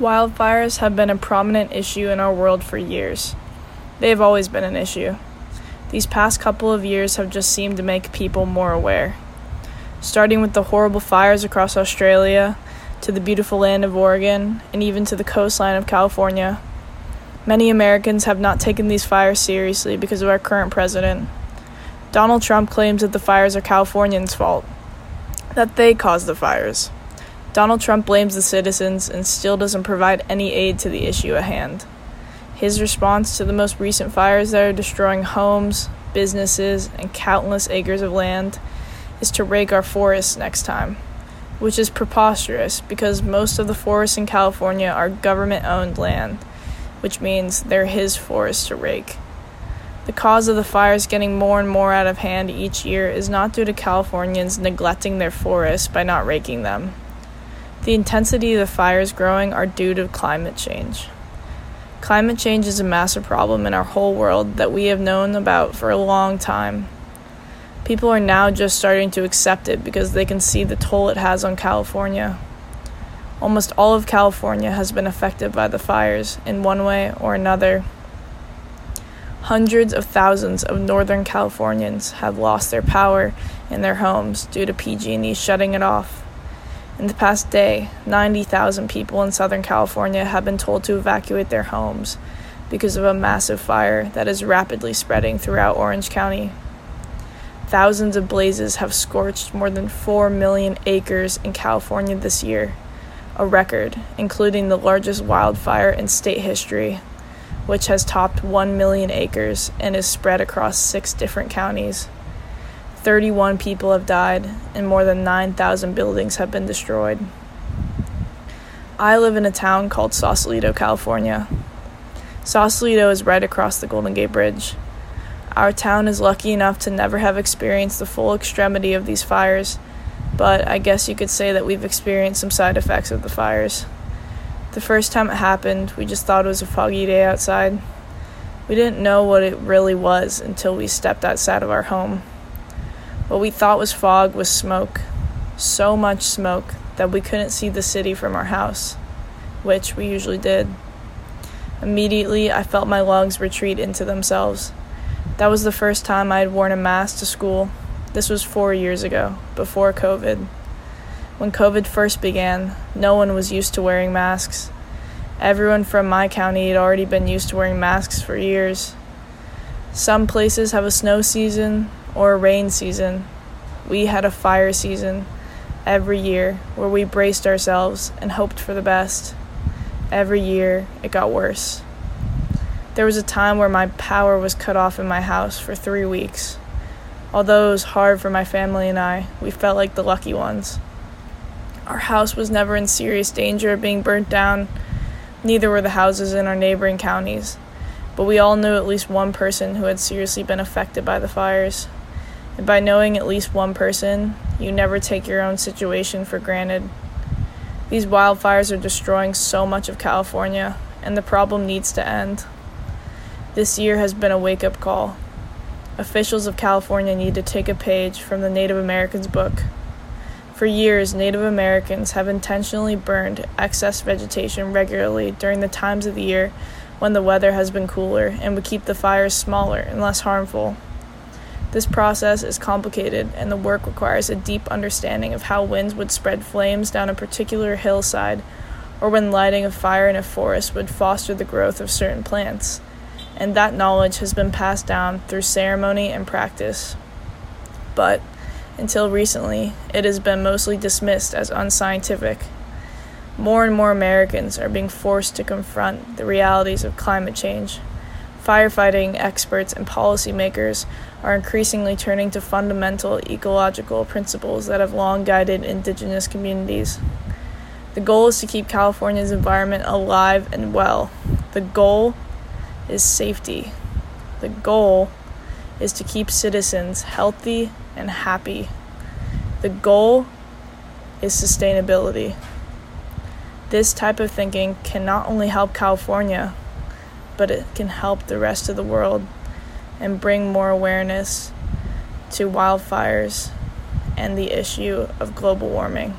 Wildfires have been a prominent issue in our world for years. They have always been an issue. These past couple of years have just seemed to make people more aware. Starting with the horrible fires across Australia, to the beautiful land of Oregon, and even to the coastline of California. Many Americans have not taken these fires seriously because of our current president. Donald Trump claims that the fires are Californians' fault, that they caused the fires. Donald Trump blames the citizens and still doesn't provide any aid to the issue at hand. His response to the most recent fires that are destroying homes, businesses, and countless acres of land is to rake our forests next time, which is preposterous because most of the forests in California are government owned land, which means they're his forests to rake. The cause of the fires getting more and more out of hand each year is not due to Californians neglecting their forests by not raking them. The intensity of the fires growing are due to climate change. Climate change is a massive problem in our whole world that we have known about for a long time. People are now just starting to accept it because they can see the toll it has on California. Almost all of California has been affected by the fires in one way or another. Hundreds of thousands of Northern Californians have lost their power in their homes due to PG&E shutting it off. In the past day, 90,000 people in Southern California have been told to evacuate their homes because of a massive fire that is rapidly spreading throughout Orange County. Thousands of blazes have scorched more than 4 million acres in California this year, a record, including the largest wildfire in state history, which has topped 1 million acres and is spread across six different counties. 31 people have died, and more than 9,000 buildings have been destroyed. I live in a town called Sausalito, California. Sausalito is right across the Golden Gate Bridge. Our town is lucky enough to never have experienced the full extremity of these fires, but I guess you could say that we've experienced some side effects of the fires. The first time it happened, we just thought it was a foggy day outside. We didn't know what it really was until we stepped outside of our home. What we thought was fog was smoke. So much smoke that we couldn't see the city from our house, which we usually did. Immediately, I felt my lungs retreat into themselves. That was the first time I had worn a mask to school. This was four years ago, before COVID. When COVID first began, no one was used to wearing masks. Everyone from my county had already been used to wearing masks for years. Some places have a snow season, or rain season. We had a fire season every year where we braced ourselves and hoped for the best. Every year it got worse. There was a time where my power was cut off in my house for three weeks. Although it was hard for my family and I, we felt like the lucky ones. Our house was never in serious danger of being burnt down, neither were the houses in our neighboring counties, but we all knew at least one person who had seriously been affected by the fires. By knowing at least one person, you never take your own situation for granted. These wildfires are destroying so much of California, and the problem needs to end. This year has been a wake up call. Officials of California need to take a page from the Native Americans book. For years, Native Americans have intentionally burned excess vegetation regularly during the times of the year when the weather has been cooler and would keep the fires smaller and less harmful. This process is complicated, and the work requires a deep understanding of how winds would spread flames down a particular hillside, or when lighting a fire in a forest would foster the growth of certain plants. And that knowledge has been passed down through ceremony and practice. But, until recently, it has been mostly dismissed as unscientific. More and more Americans are being forced to confront the realities of climate change firefighting experts and policymakers are increasingly turning to fundamental ecological principles that have long guided indigenous communities. The goal is to keep California's environment alive and well. The goal is safety. The goal is to keep citizens healthy and happy. The goal is sustainability. This type of thinking can not only help California, but it can help the rest of the world and bring more awareness to wildfires and the issue of global warming.